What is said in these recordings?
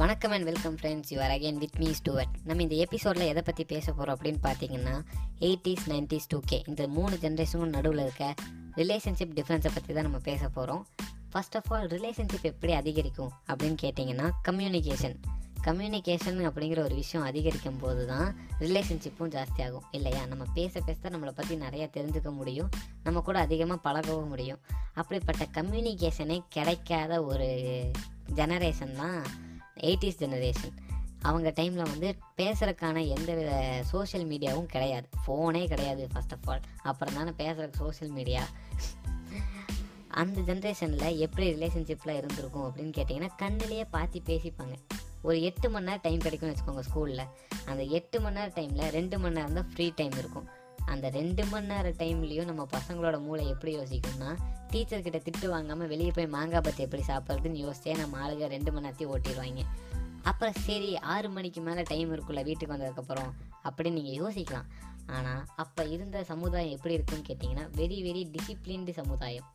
வணக்கம் and welcome friends you are again with me Stuart நம்ம இந்த எபிசோடில் எதை பற்றி பேச போகிறோம் அப்படின்னு பார்த்தீங்கன்னா எயிட்டிஸ் நைன்டிஸ் டூ கே இந்த மூணு ஜென்ரேஷனும் நடுவில் இருக்க ரிலேஷன்ஷிப் டிஃப்ரென்ஸை பற்றி தான் நம்ம பேச போகிறோம் ஃபர்ஸ்ட் ஆஃப் ஆல் ரிலேஷன்ஷிப் எப்படி அதிகரிக்கும் அப்படின்னு கேட்டிங்கன்னா கம்யூனிகேஷன் கம்யூனிகேஷன் அப்படிங்கிற ஒரு விஷயம் அதிகரிக்கும் போது தான் ரிலேஷன்ஷிப்பும் ஜாஸ்தியாகும் இல்லையா? நம்ம பேச பேச தான் நம்மளை பற்றி நிறையா தெரிஞ்சுக்க முடியும். நம்ம கூட அதிகமாக பழகவும் முடியும். அப்படிப்பட்ட கம்யூனிகேஷனே கிடைக்காத ஒரு ஜெனரேஷன் தான் எயிட்டிஸ் ஜெனரேஷன். அவங்க டைமில் வந்து பேசுகிறக்கான எந்த வித சோஷியல் மீடியாவும் கிடையாது. ஃபோனே கிடையாது ஃபர்ஸ்ட் ஆஃப் ஆல் அப்புறம் தானே பேசுகிற சோஷியல் மீடியா அந்த ஜென்ரேஷனில் எப்படி ரிலேஷன்ஷிப்பில் இருந்திருக்கும் அப்படின்னு கேட்டிங்கன்னா கண்ணிலேயே பார்த்து பேசிப்பாங்க. ஒரு எட்டு மணி நேரம் டைம் கிடைக்கும்னு வச்சுக்கோங்க ஸ்கூலில் அந்த எட்டு மணி நேரம் டைமில் ரெண்டு மணி நேரம் தான் ஃப்ரீ டைம் இருக்கும். அந்த ரெண்டு மணி நேரம் டைம்லேயும் நம்ம பசங்களோட மூளை எப்படி யோசிக்கும்னா டீச்சர்கிட்ட திட்டு வாங்காமல் வெளியே போய் மாங்காய் பத்தி எப்படி சாப்பிட்றதுன்னு யோசிச்சே நம்ம ஆளுங்க ரெண்டு மணி நேரத்தையும் ஓட்டிடுவாங்க. அப்புறம் சரி ஆறு மணிக்கு மேலே டைம் இருக்குல்ல வீட்டுக்கு வந்ததுக்கப்புறம் அப்படின்னு நீங்கள் யோசிக்கலாம். ஆனால் அப்போ இருந்த சமுதாயம் எப்படி இருக்குன்னு கேட்டிங்கன்னா வெரி வெரி டிசிப்ளின்டு சமுதாயம்.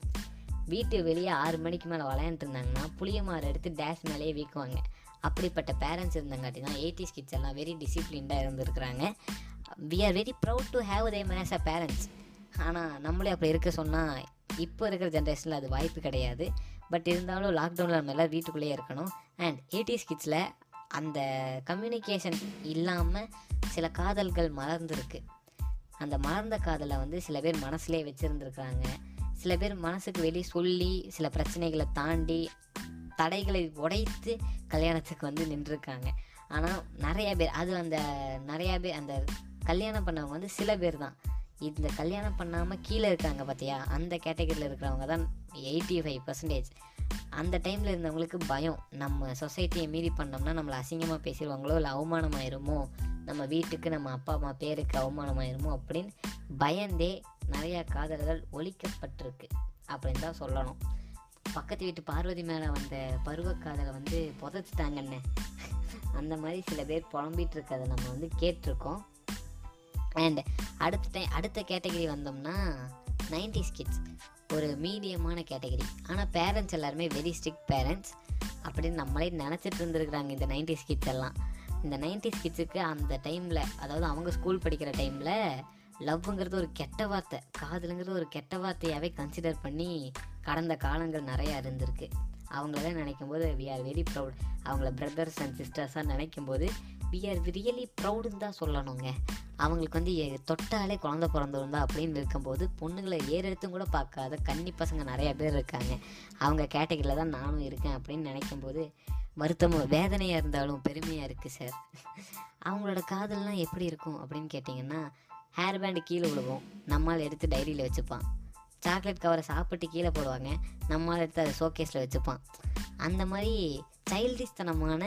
வீட்டு வெளியே ஆறு மணிக்கு மேலே விளையாண்டுட்டு இருந்தாங்கன்னா புளிய எடுத்து டேஷ் மேலேயே வீக்குவாங்க. அப்படிப்பட்ட பேரண்ட்ஸ் இருந்தங்காட்டி தான் எயிட்டிஸ் கிட்ஸ் எல்லாம் வெரி டிசிப்ளின்டாக இருந்திருக்கிறாங்க. We are very proud to have them as a parents ஆனால் நம்மளே அப்படி இருக்க சொன்னால் இப்போ இருக்கிற ஜென்ரேஷனில் அது வாய்ப்பு கிடையாது. பட் இருந்தாலும் லாக்டவுனில் நம்ம எல்லாம் வீட்டுக்குள்ளேயே இருக்கணும். அண்ட் எயிட்டிஸ் கிட்ஸில் அந்த கம்யூனிகேஷன் இல்லாமல் சில காதல்கள் மலர்ந்துருக்கு. அந்த மலர்ந்த காதலை வந்து சில பேர் மனசுலேயே வச்சுருந்துருக்குறாங்க. சில பேர் மனசுக்கு வெளியே சொல்லி சில பிரச்சனைகளை தாண்டி தடைகளை உடைத்து கல்யாணத்துக்கு வந்து நின்றுருக்காங்க. ஆனால் நிறையா பேர் அது அந்த நிறையா பேர் அந்த கல்யாணம் பண்ணவங்க வந்து சில பேர் தான். இந்த கல்யாணம் பண்ணாமல் கீழே இருக்காங்க பார்த்தியா அந்த கேட்டகரியில் இருக்கிறவங்க தான் எயிட்டி ஃபைவ் பர்சன்டேஜ் அந்த டைமில் இருந்தவங்களுக்கு பயம். நம்ம சொசைட்டியை மீறி பண்ணோம்னா நம்மளை அசிங்கமாக பேசிடுவாங்களோ இல்லை அவமானமாயிருமோ? நம்ம வீட்டுக்கு நம்ம அப்பா அம்மா பேருக்கு அவமானமாயிருமோ அப்படின்னு பயந்தே நிறையா காதல்கள் ஒழிக்கப்பட்டிருக்கு. அப்படின்னு தான் சொல்லணும். பக்கத்து வீட்டு பார்வதி மேலே வந்த பருவக்காதலை வந்து புதைச்சிட்டாங்கன்னு அந்த மாதிரி சில பேர் புலம்பிட்டு இருக்கிறத நம்ம வந்து கேட்டிருக்கோம். அண்ட் அடுத்த டைம் அடுத்த கேட்டகரி வந்தோம்னா நைன்டிஸ் கிட்ஸ் ஒரு மீடியமான கேட்டகரி. ஆனால் பேரண்ட்ஸ் எல்லாருமே வெரி ஸ்ட்ரிக்ட் பேரண்ட்ஸ் அப்படின்னு நம்மளே நினச்சிட்டு இருந்துருக்குறாங்க இந்த நைன்டிஸ் கிட்ஸ் எல்லாம். இந்த நைன்டிஸ் கிட்ஸுக்கு அந்த டைமில் அதாவது அவங்க ஸ்கூல் படிக்கிற டைமில் லவ்ங்கிறது ஒரு கெட்ட வார்த்தை. காதலுங்கிறது ஒரு கெட்ட வார்த்தையாகவே கன்சிடர் பண்ணி கடந்த காலங்கள் நிறையா இருந்திருக்கு. அவங்கள நினைக்கும் போது வி ஆர் வெரி ப்ரௌட் அவங்கள பிரதர்ஸ் அண்ட் சிஸ்டர்ஸாக நினைக்கும் போது வி ஆர் ரியலி ப்ரௌடுன்னு தான் சொல்லணுங்க. அவங்களுக்கு வந்து தொட்டாலே குழந்த பிறந்திருந்தா அப்படின்னு இருக்கும்போது பொண்ணுங்களை ஏறெடுத்தும் கூட பார்க்காத கன்னி பசங்க நிறைய பேர் இருக்காங்க. அவங்க கேட்டகரியில் தான் நானும் இருக்கேன் அப்படின்னு நினைக்கும் போது வருத்தமும் வேதனையாக இருந்தாலும் பெருமையாக இருக்குது சார் அவங்களோட காதல்லாம் எப்படி இருக்கும் அப்படின்னு கேட்டிங்கன்னா ஹேர் பேண்டு கீழே விழுவோம். நம்மால் எடுத்து டைரியில் வச்சுப்பான். சாக்லேட் கவரை சாப்பிட்டு கீழே போடுவாங்க. நம்மால் எடுத்து அதை ஷோகேஸில் வச்சுப்பான். அந்த மாதிரி சைல்டிஷ்தனமான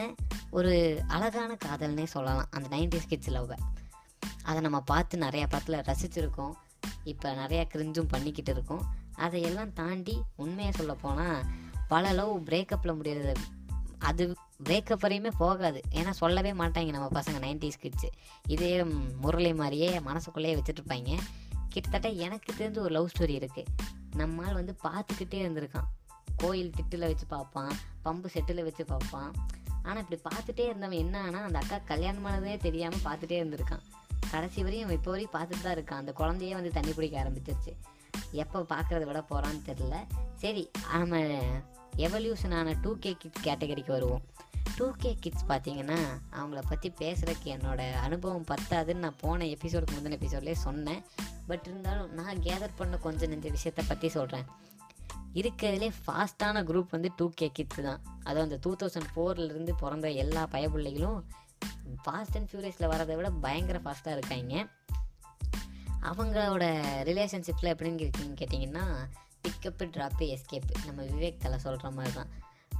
ஒரு அழகான காதல்னே சொல்லலாம். அந்த நைன்டிஸ் கிட்ஸ் லவ்வை. அதை நம்ம பார்த்து நிறையா படத்தில் ரசிச்சிருக்கோம். இப்போ நிறையா கிரிஞ்சும் பண்ணிக்கிட்டு இருக்கோம். அதையெல்லாம் தாண்டி உண்மையாக சொல்ல போனால் பல லவ் பிரேக்கப்பில் முடியறது அது பிரேக்கப் வரையுமே போகாது. ஏன்னா சொல்லவே மாட்டாங்க நம்ம பசங்க நைன்டிஸ் கிட்ஸு இதே முரளி மாதிரியே மனசுக்குள்ளேயே வச்சுட்டுருப்பாங்க கிட்டத்தட்ட எனக்கு தெரிஞ்ச ஒரு லவ் ஸ்டோரி இருக்குது நம்மால் வந்து பார்த்துக்கிட்டே இருந்திருக்கான். கோயில் திட்டில் வச்சு பார்ப்பான் பம்பு செட்டில் வச்சு பார்ப்பான். ஆனால் இப்படி பார்த்துட்டே இருந்தவன் என்ன ஆனால் அந்த அக்கா கல்யாணமானதே தெரியாமல் பார்த்துட்டே இருந்திருக்கான். கடைசி வரையும் இப்போ வரையும் பார்த்துட்டு தான் இருக்கான். அந்த குழந்தையே வந்து தண்ணி பிடிக்க ஆரம்பிச்சிருச்சு. எப்போ பார்க்குறத விட போகிறான்னு தெரில சரி நம்ம எவல்யூஷன் ஆன டூ கே கிட்ஸ் கேட்டகரிக்கு வருவோம். டூ கே கிட்ஸ் பார்த்தீங்கன்னா அவங்கள பற்றி பேசுகிறதுக்கு என்னோட அனுபவம் பத்தாதுன்னு நான் போன எபிசோடுக்கு முந்தின எபிசோட்லேயே சொன்னேன். பட் இருந்தாலும் நான் கேதர் பண்ண கொஞ்சம் நெஞ்ச விஷயத்தை பற்றி சொல்கிறேன் இருக்கிறதுலே ஃபாஸ்ட்டான குரூப் வந்து டூ கே கிட்ஸ் தான். அதுவும் அந்த டூ தௌசண்ட் ஃபோர்லேருந்து பிறந்த எல்லா பயப்பிள்ளைகளும் ஃபாஸ்ட் அண்ட் ஃபியூரியஸில் வரதை விட பயங்கர ஃபாஸ்ட்டாக இருக்காங்க. அவங்களோட ரிலேஷன்ஷிப்பில் எப்படின்னு இருக்கீங்கன்னு கேட்டிங்கன்னா பிக்கப்பு ட்ராப்பு எஸ்கேப்பு நம்ம விவேக் தலை சொல்கிற மாதிரி தான்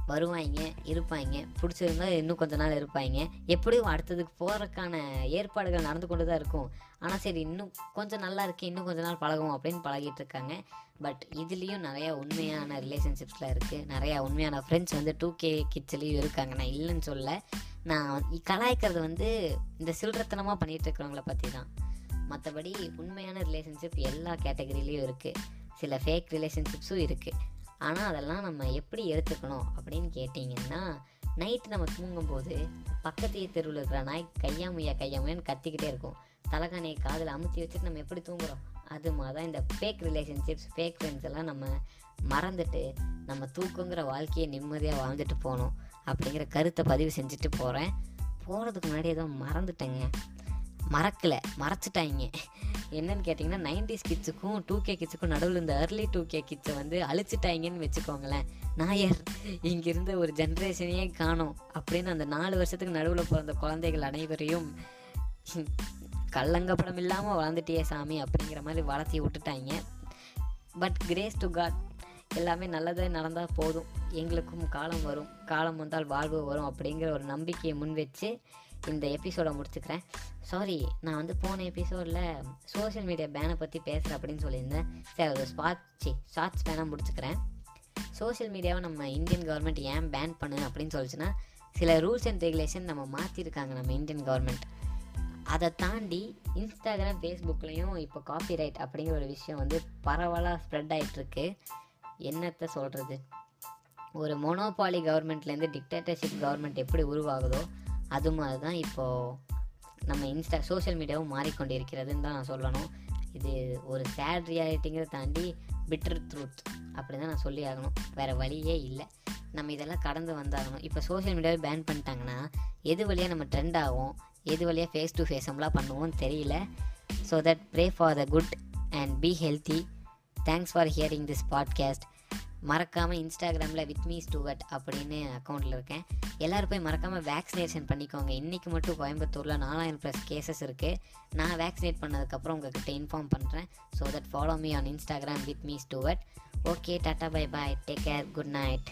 வருவாங்க இருப்பாங்க பிடிச்சிருந்தா இன்னும் கொஞ்ச நாள் இருப்பாங்க. எப்படியும் அடுத்ததுக்கு போகிறதுக்கான ஏற்பாடுகள் நடந்து கொண்டு தான் இருக்கும். ஆனால் சரி இன்னும் கொஞ்சம் நல்லா இருக்கு இன்னும் கொஞ்ச நாள் பழகுவோம் அப்படின்னு பழகிட்டு இருக்காங்க. பட் இதுலேயும் நிறையா உண்மையான ரிலேஷன்ஷிப்ஸ்லாம் இருக்குது நிறையா உண்மையான ஃப்ரெண்ட்ஸ் வந்து டூ கே கிட்ஸ்லேயும் இருக்காங்க. நான் இல்லைன்னு சொல்ல நான் கலாய்க்கிறது வந்து இந்த சில்லறத்தனமாக பண்ணிகிட்டு இருக்கிறவங்கள பற்றி தான் மற்றபடி உண்மையான ரிலேஷன்ஷிப் எல்லா கேட்டகரியிலையும் இருக்குது சில ஃபேக் ரிலேஷன்ஷிப்ஸும் இருக்குது ஆனால் அதெல்லாம் நம்ம எப்படி எடுத்துக்கணும் அப்படின்னு கேட்டிங்கன்னா நைட்டு நம்ம தூங்கும்போது பக்கத்து தெருவில் இருக்கிற நாய் கையாமையா கையாமையான்னு கத்திக்கிட்டே இருக்கும். தலைகாணியை காதில் அமுத்தி வச்சுட்டு நம்ம எப்படி தூங்குறோம்? அது மாதிரி தான் இந்த ஃபேக் ரிலேஷன்ஷிப்ஸ் ஃபேக் ஃப்ரெண்ட்ஸ் எல்லாம் நம்ம மறந்துட்டு நம்ம தூக்குங்கிற வாழ்க்கையை நிம்மதியாக வாழ்ந்துட்டு போகணும். அப்படிங்கிற கருத்தை பதிவு செஞ்சுட்டு போகிறேன் போகிறதுக்கு முன்னாடி ஏதோ மறந்துட்டேங்க. மறக்கலை மறைச்சிட்டாங்க. என்னன்னு கேட்டிங்கன்னா நைன்டிஸ் கிட்ஸுக்கும் டூ கே கிட்ஸுக்கும் நடுவில் இந்த ஏர்லி டூ கே கிட்ஸை வந்து அழிச்சிட்டாங்கன்னு வச்சுக்கோங்களேன். நாயர் இங்கிருந்த ஒரு ஜென்ரேஷனையே காணும். அப்படின்னு அந்த நாலு வருஷத்துக்கு நடுவில் பிறந்த குழந்தைகள் அனைவரையும் கள்ளங்கப்படம் இல்லாமல் வளர்ந்துட்டியே சாமி அப்படிங்கிற மாதிரி வளர்த்தி விட்டுட்டாங்க. பட் கிரேஸ் டு காட் எல்லாமே நல்லதே நடந்தால் போதும். எங்களுக்கும் காலம் வரும். காலம் வந்தால் வாழ்வு வரும் அப்படிங்கிற ஒரு நம்பிக்கையை முன் வச்சு இந்த எபிசோடை முடிச்சுக்கிறேன். சாரி நான் வந்து போன எபிசோடில் சோஷியல் மீடியா பேனை பற்றி பேசுகிறேன் அப்படின்னு சொல்லியிருந்தேன். சரி ஒரு ஸ்பாட்சி ஷார்ட்ஸ் பேனாக முடிச்சுக்கிறேன். சோஷியல் மீடியாவை நம்ம இந்தியன் கவர்மெண்ட் ஏன் பேன் பண்ணு அப்படின்னு சொல்லிச்சுன்னா சில ரூல்ஸ் அண்ட் ரெகுலேஷன் நம்ம மாற்றிருக்காங்க நம்ம இந்தியன் கவர்மெண்ட் அதை தாண்டி இன்ஸ்டாகிராம் ஃபேஸ்புக்லேயும் இப்போ காப்பி ரைட் அப்படிங்கிற ஒரு விஷயம் வந்து பரவலாக ஸ்ப்ரெட் ஆகிட்டுருக்கு என்னத்தை சொல்கிறது ஒரு மொனோபாலி கவர்மெண்ட்லேருந்து டிக்டேட்டர்ஷிப் கவர்மெண்ட் எப்படி உருவாகுதோ அது மாதிரி தான் இப்போது நம்ம இன்ஸ்டா சோஷியல் மீடியாவும் மாறிக்கொண்டிருக்கிறதுன்னு தான் நான் சொல்லணும். இது ஒரு சேட் ரியாலிட்டிங்கிறத தாண்டி பிட்டர் ட்ரூத் அப்படி தான் நான் சொல்லி ஆகணும். வேறு வழியே இல்லை. நம்ம இதெல்லாம் கடந்து வந்தாகணும். இப்போ சோஷியல் மீடியாவை பேன் பண்ணிட்டாங்கன்னா எது வழியாக நம்ம ட்ரெண்ட் ஆகும்? எது வழியாக ஃபேஸ் டு ஃபேஸ் நம்மளாம் பண்ணுவோம் தெரியல. So that pray for the good and be healthy thanks for hearing this podcast மறக்காமல் இன்ஸ்டாகிராமில் வித் மீ ஸ்டூவட் அப்படின்னு அக்கௌண்ட்டில் இருக்கேன். எல்லோரும் போய் மறக்காமல் வேக்சினேஷன் பண்ணிக்கோங்க. இன்றைக்கி மட்டும் கோயம்புத்தூரில் நாலாயிரம் ப்ளஸ் கேசஸ் இருக்குது நான் வேக்சினேட் பண்ணதுக்கப்புறம் உங்ககிட்ட இன்ஃபார்ம் பண்ணுறேன் so that follow me on Instagram with me Stuart okay tata bye bye take care good night